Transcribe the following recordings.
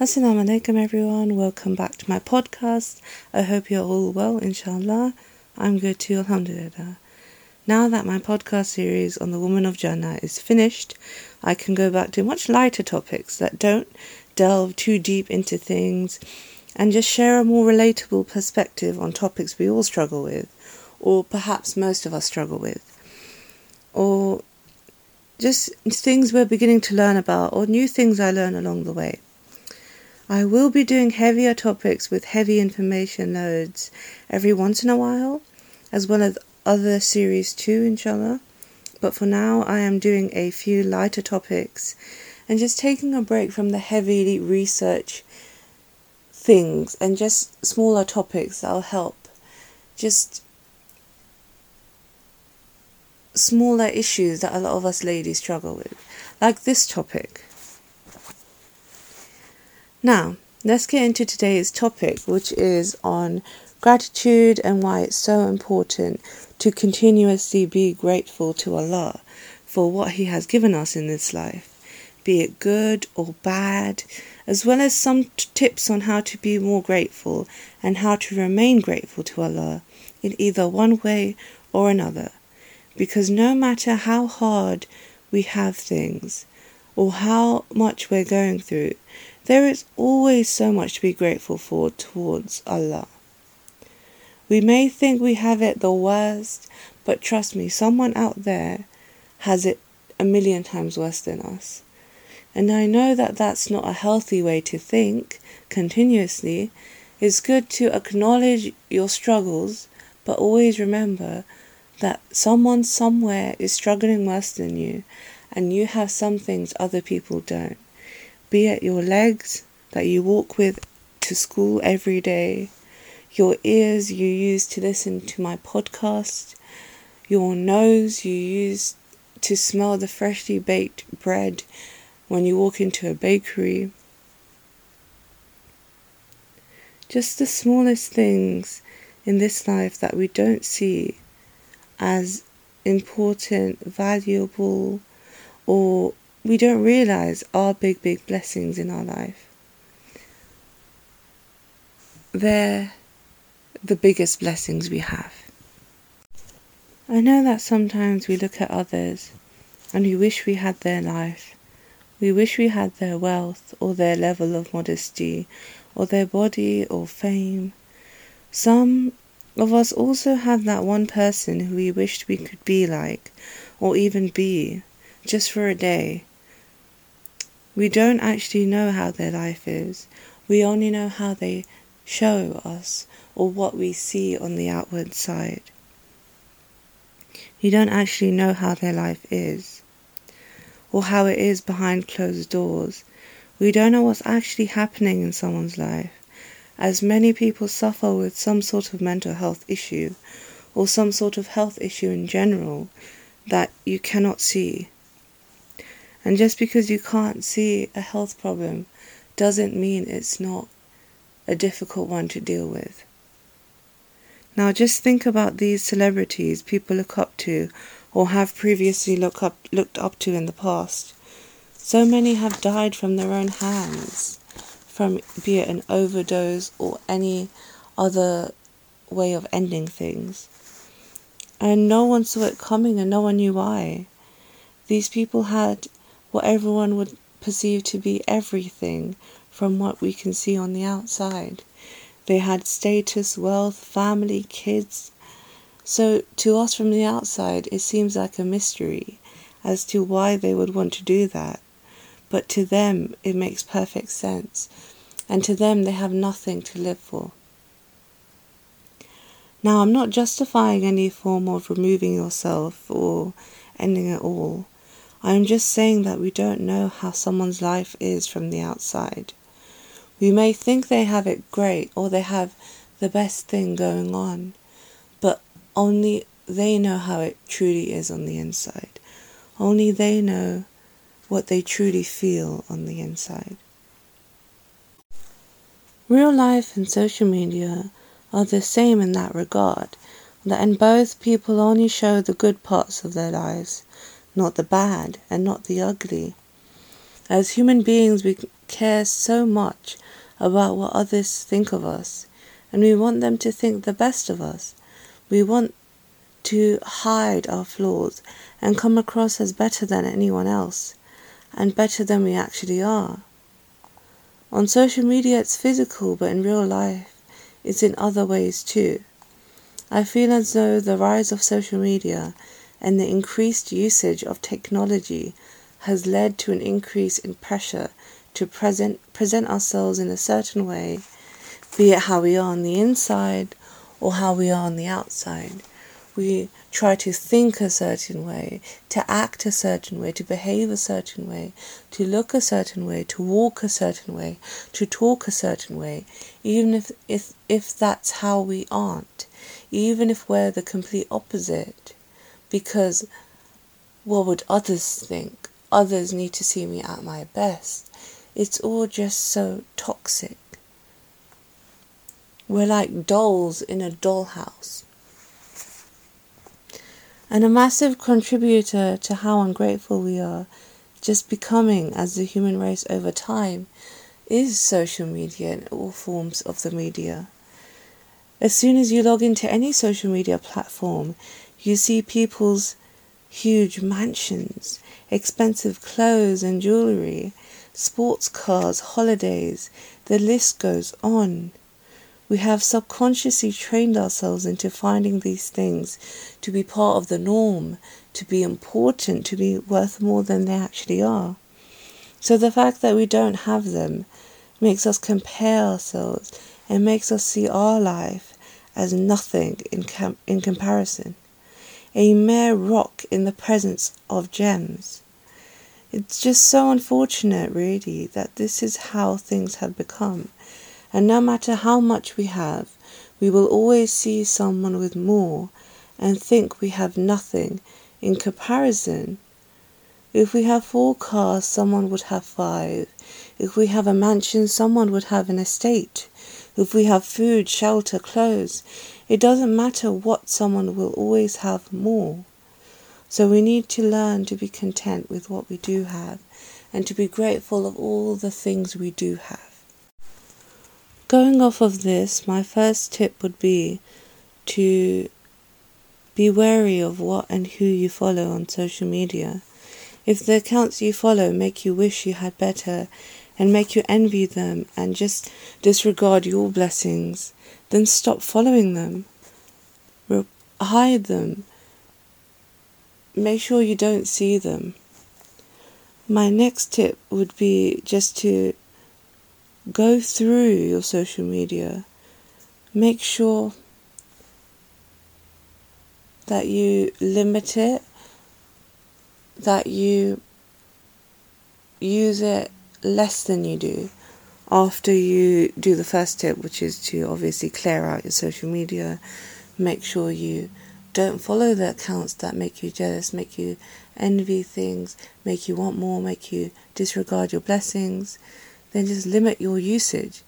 Assalamu alaikum everyone, welcome back to my podcast. I hope you're all well, inshallah. I'm good too, alhamdulillah. Now that my podcast series on the Woman of Jannah is finished, I can go back to much lighter topics that don't delve too deep into things and just share a more relatable perspective on topics we all struggle with, or perhaps most of us struggle with, or just things we're beginning to learn about, or new things I learn along the way. I will be doing heavier topics with heavy information loads every once in a while, as well as other series too, inshallah. But for now, I am doing a few lighter topics and just taking a break from the heavy research things and just smaller topics that'll help. Just smaller issues that a lot of us ladies struggle with, like this topic. Now, let's get into today's topic, which is on gratitude and why it's so important to continuously be grateful to Allah for what He has given us in this life, be it good or bad, as well as some t- tips on how to be more grateful and how to remain grateful to Allah in either one way or another. Because no matter how hard we have things or how much we're going through, there is always so much to be grateful for towards Allah. We may think we have it the worst, but trust me, someone out there has it a million times worse than us. And I know that that's not a healthy way to think continuously. It's good to acknowledge your struggles, but always remember that someone somewhere is struggling worse than you, and you have some things other people don't. Be it your legs that you walk with to school every day, your ears you use to listen to my podcast, your nose you use to smell the freshly baked bread when you walk into a bakery. Just the smallest things in this life that we don't see as important, valuable, or we don't realize our big, big blessings in our life. They're the biggest blessings we have. I know that sometimes we look at others and we wish we had their life. We wish we had their wealth or their level of modesty or their body or fame. Some of us also have that one person who we wished we could be like or even be just for a day we don't actually know how their life is. We only know how they show us or what we see on the outward side. You don't actually know how their life is or how it is behind closed doors. We don't know what's actually happening in someone's life, as many people suffer with some sort of mental health issue or some sort of health issue in general that you cannot see. And just because you can't see a health problem doesn't mean it's not a difficult one to deal with. Now, just think about these celebrities people look up to or have previously look up, looked up to in the past. So many have died from their own hands, from be it an overdose or any other way of ending things. And no one saw it coming and no one knew why. These people had what everyone would perceive to be everything from what we can see on the outside. They had status, wealth, family, kids. So to us from the outside, it seems like a mystery as to why they would want to do that. But to them, it makes perfect sense. And to them, they have nothing to live for. Now, I'm not justifying any form of removing yourself or ending it all. I'm just saying that we don't know how someone's life is from the outside. We may think they have it great or they have the best thing going on, but only they know how it truly is on the inside. Only they know what they truly feel on the inside. Real life and social media are the same in that regard, that in both people only show the good parts of their lives not the bad and not the ugly. As human beings, we care so much about what others think of us, and we want them to think the best of us. We want to hide our flaws and come across as better than anyone else and better than we actually are. On social media, it's physical, but in real life, it's in other ways too. I feel as though the rise of social media and the increased usage of technology has led to an increase in pressure to present present ourselves in a certain way, be it how we are on the inside or how we are on the outside. We try to think a certain way, to act a certain way, to behave a certain way, to look a certain way, to walk a certain way, to talk a certain way, even if if if that's how we aren't, even if we're the complete opposite, because what would others think? Others need to see me at my best. It's all just so toxic. We're like dolls in a dollhouse. And a massive contributor to how ungrateful we are, just becoming as the human race over time, is social media and all forms of the media. As soon as you log into any social media platform, you see people's huge mansions, expensive clothes and jewelry, sports cars, holidays, the list goes on. We have subconsciously trained ourselves into finding these things to be part of the norm, to be important, to be worth more than they actually are. So the fact that we don't have them makes us compare ourselves and makes us see our life as nothing in, com- in comparison, a mere rock in the presence of gems. It's just so unfortunate, really, that this is how things have become. And no matter how much we have, we will always see someone with more and think we have nothing in comparison. If we have four cars, someone would have five. If we have a mansion, someone would have an estate. If we have food, shelter, clothes, it doesn't matter what, someone will always have more. So we need to learn to be content with what we do have and to be grateful of all the things we do have. Going off of this, my first tip would be to be wary of what and who you follow on social media. If the accounts you follow make you wish you had better and make you envy them and just disregard your blessings, then stop following them. hide them. Make sure you don't see them. My next tip would be just to go through your social media. Make sure that you limit it, that you use it less than you do after you do the first tip, which is to obviously clear out your social media. Make sure you don't follow the accounts that make you jealous, make you envy things, make you want more, make you disregard your blessings then just limit your usage.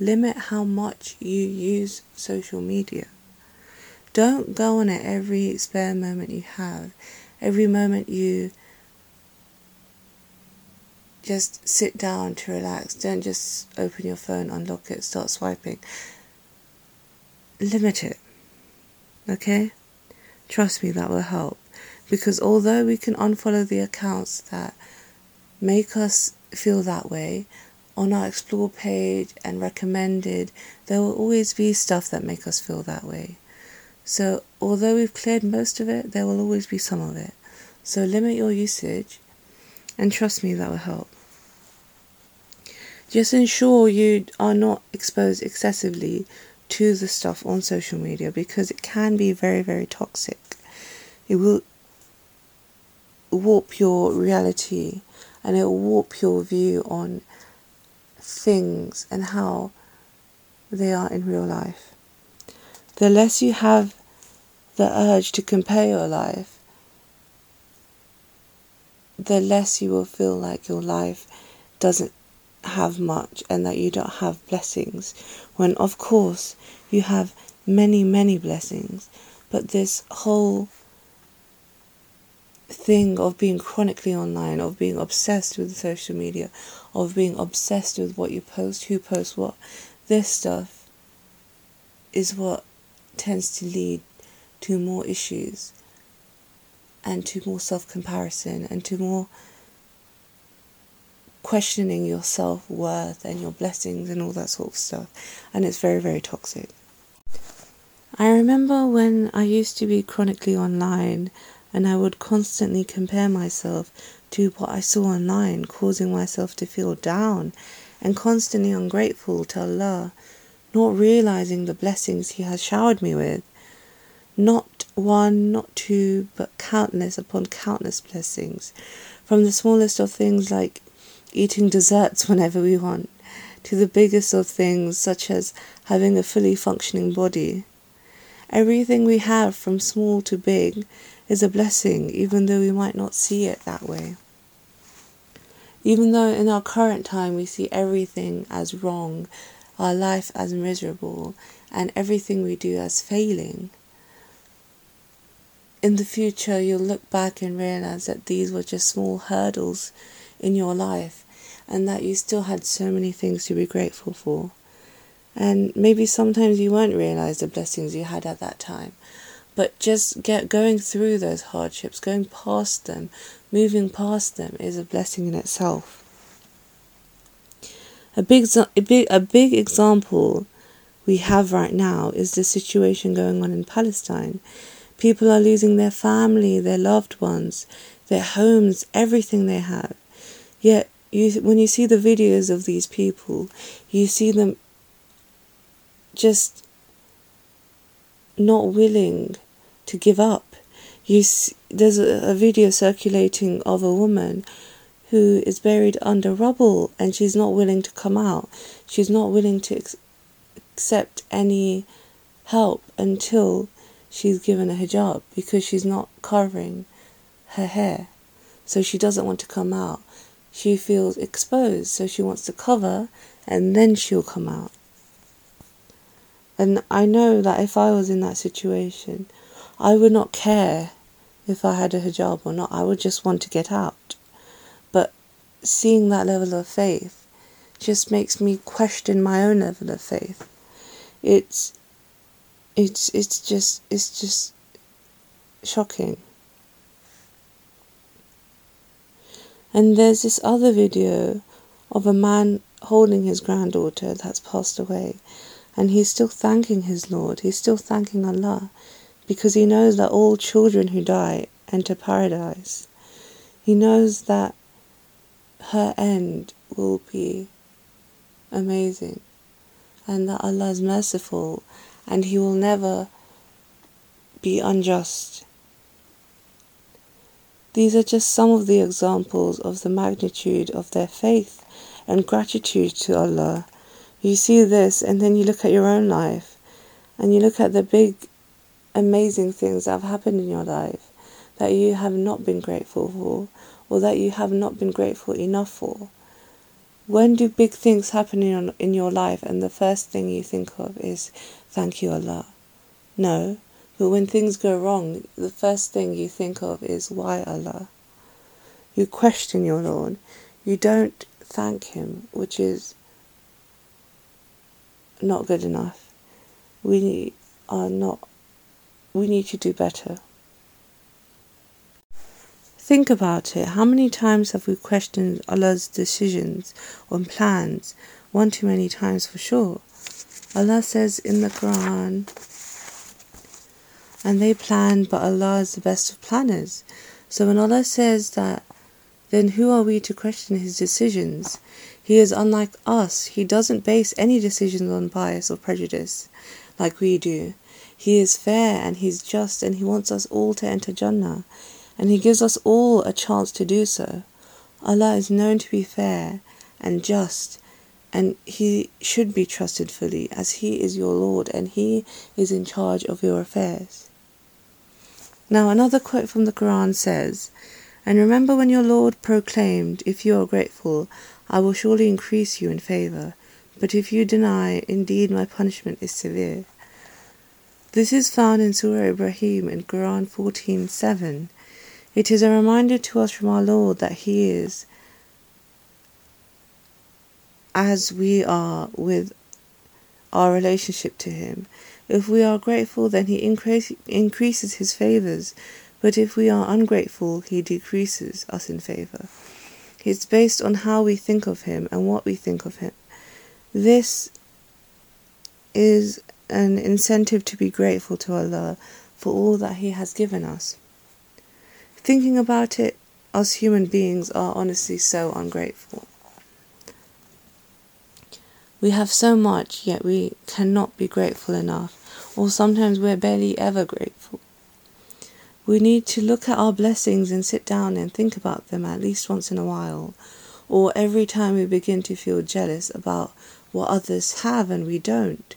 Limit how much you use social media. Don't go on it every spare moment you have, every moment you just sit down to relax. Don't just open your phone, unlock it, start swiping. Limit it. Okay? Trust me, that will help. Because although we can unfollow the accounts that make us feel that way, on our explore page and recommended, there will always be stuff that make us feel that way. So although we've cleared most of it, there will always be some of it. So limit your usage and trust me that will help. Just ensure you are not exposed excessively to the stuff on social media because it can be very, very toxic. It will warp your reality and it will warp your view on things and how they are in real life. The less you have the urge to compare your life, the less you will feel like your life doesn't have much and that you don't have blessings. When, of course, you have many, many blessings, but this whole thing of being chronically online, of being obsessed with social media, of being obsessed with what you post, who posts what. This stuff is what tends to lead to more issues and to more self comparison and to more questioning your self worth and your blessings and all that sort of stuff. And it's very, very toxic. I remember when I used to be chronically online and I would constantly compare myself to what I saw online, causing myself to feel down and constantly ungrateful to Allah, not realizing the blessings He has showered me with. Not one, not two, but countless upon countless blessings. From the smallest of things like eating desserts whenever we want, to the biggest of things such as having a fully functioning body. Everything we have, from small to big, is a blessing, even though we might not see it that way. Even though in our current time we see everything as wrong, our life as miserable, and everything we do as failing, in the future you'll look back and realize that these were just small hurdles in your life and that you still had so many things to be grateful for. And maybe sometimes you won't realize the blessings you had at that time. But just get going through those hardships, going past them, moving past them is a blessing in itself. A big, a big, a big example we have right now is the situation going on in Palestine. People are losing their family, their loved ones, their homes, everything they have. Yet, you, when you see the videos of these people, you see them just not willing to give up. You see, there's a, a video circulating of a woman who is buried under rubble and she's not willing to come out. She's not willing to ex- accept any help until she's given a hijab because she's not covering her hair. So she doesn't want to come out. She feels exposed, so she wants to cover and then she'll come out. And I know that if I was in that situation, I would not care if I had a hijab or not. I would just want to get out. But seeing that level of faith just makes me question my own level of faith. It's it's it's just it's just shocking. And there's this other video of a man holding his granddaughter that's passed away and he's still thanking his Lord, he's still thanking Allah, because he knows that all children who die enter paradise. He knows that her end will be amazing and that Allah is merciful and He will never be unjust. These are just some of the examples of the magnitude of their faith and gratitude to Allah you see this and then you look at your own life and you look at the big amazing things that have happened in your life that you have not been grateful for or that you have not been grateful enough for. When do big things happen in your, in your life and the first thing you think of is thank you Allah? No, but when things go wrong, the first thing you think of is why Allah? You question your Lord. You don't thank Him, which is not good enough. We are not, we need to do better. Think about it. How many times have we questioned Allah's decisions or plans? One too many times for sure. Allah says in the Quran, and they plan, but Allah is the best of planners. So when Allah says that, then who are we to question His decisions? He is unlike us. He doesn't base any decisions on bias or prejudice like we do. He is fair and He's just and He wants us all to enter Jannah and He gives us all a chance to do so. Allah is known to be fair and just and He should be trusted fully as He is your Lord and He is in charge of your affairs. Now, another quote from the Quran says, And remember when your Lord proclaimed, If you are grateful, I will surely increase you in favor, but if you deny, indeed my punishment is severe. This is found in Surah Ibrahim in Quran 14:7. It is a reminder to us from our Lord that He is as we are with our relationship to Him. If we are grateful, then He increase, increases His favors, but if we are ungrateful, He decreases us in favor. It's based on how we think of Him and what we think of Him. This is an incentive to be grateful to Allah for all that He has given us. Thinking about it, us human beings are honestly so ungrateful. We have so much, yet we cannot be grateful enough, or sometimes we're barely ever grateful. We need to look at our blessings and sit down and think about them at least once in a while, or every time we begin to feel jealous about what others have and we don't,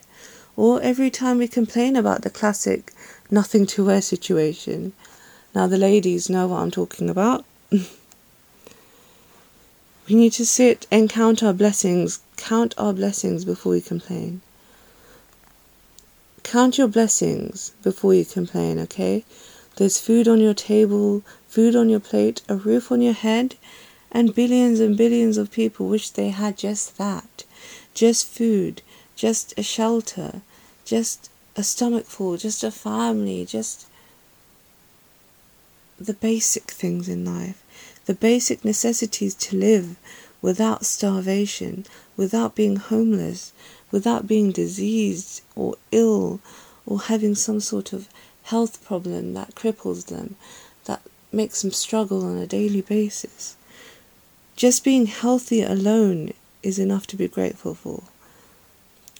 or every time we complain about the classic nothing to wear situation. Now, the ladies know what I'm talking about. we need to sit and count our blessings, count our blessings before we complain. Count your blessings before you complain, okay? There's food on your table, food on your plate, a roof on your head, and billions and billions of people wish they had just that. Just food, just a shelter, just a stomach full, just a family, just the basic things in life, the basic necessities to live without starvation, without being homeless, without being diseased or ill or having some sort of health problem that cripples them, that makes them struggle on a daily basis. Just being healthy alone is enough to be grateful for.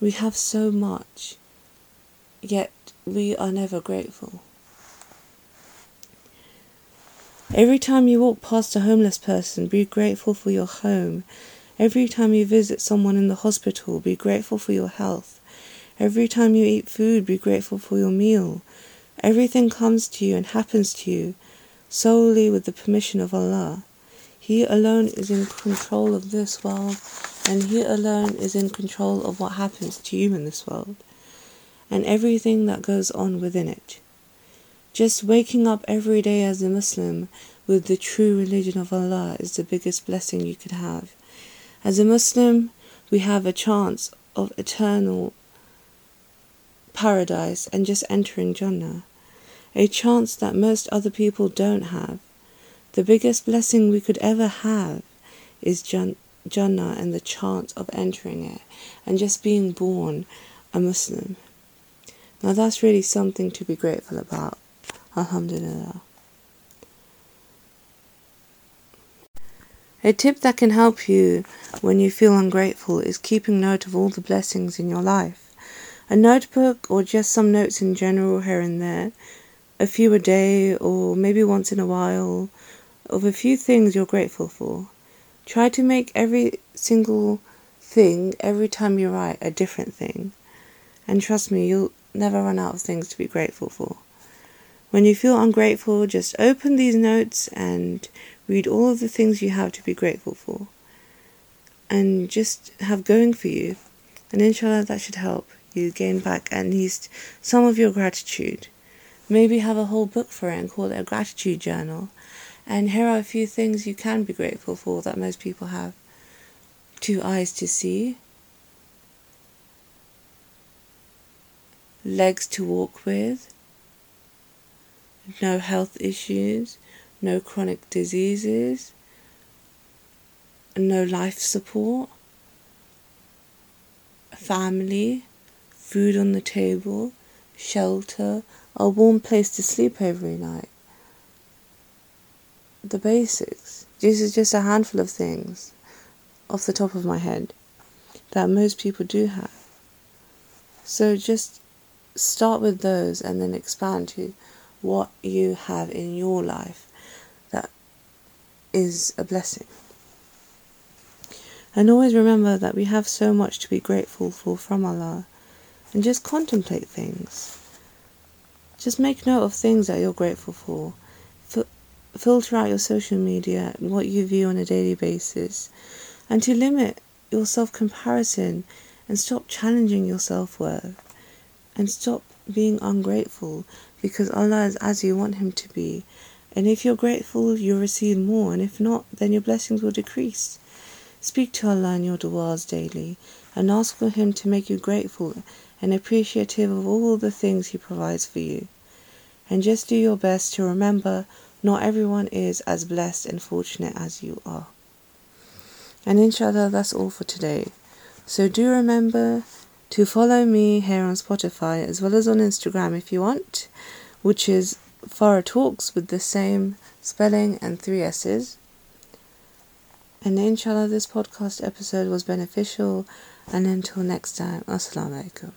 We have so much, yet we are never grateful. Every time you walk past a homeless person, be grateful for your home. Every time you visit someone in the hospital, be grateful for your health. Every time you eat food, be grateful for your meal. Everything comes to you and happens to you solely with the permission of Allah. He alone is in control of this world, and He alone is in control of what happens to you in this world, and everything that goes on within it. Just waking up every day as a Muslim with the true religion of Allah is the biggest blessing you could have. As a Muslim, we have a chance of eternal paradise and just entering Jannah, a chance that most other people don't have. The biggest blessing we could ever have is Jannah and the chance of entering it and just being born a Muslim. Now that's really something to be grateful about. Alhamdulillah. A tip that can help you when you feel ungrateful is keeping note of all the blessings in your life. A notebook or just some notes in general here and there, a few a day or maybe once in a while, of a few things you're grateful for. Try to make every single thing, every time you write, a different thing. And trust me, you'll never run out of things to be grateful for. When you feel ungrateful, just open these notes and read all of the things you have to be grateful for. And just have going for you. And inshallah, that should help you gain back at least some of your gratitude. Maybe have a whole book for it and call it a gratitude journal. And here are a few things you can be grateful for that most people have two eyes to see, legs to walk with no health issues, no chronic diseases, no life support, family, food on the table, shelter, a warm place to sleep every night. The basics. This is just a handful of things off the top of my head that most people do have. So just start with those and then expand to what you have in your life is a blessing. And always remember that we have so much to be grateful for from Allah and just contemplate things. Just make note of things that you're grateful for. F- filter out your social media and what you view on a daily basis and to limit your self comparison and stop challenging your self worth and stop being ungrateful because Allah is as you want Him to be And if you're grateful, you'll receive more, and if not, then your blessings will decrease. Speak to Allah in your du'as daily and ask for Him to make you grateful and appreciative of all the things He provides for you. And just do your best to remember not everyone is as blessed and fortunate as you are. And inshallah, that's all for today. So do remember to follow me here on Spotify as well as on Instagram if you want, which is Farah Talks with the same spelling and three S's. And inshallah, this podcast episode was beneficial. And until next time, Assalamu alaikum.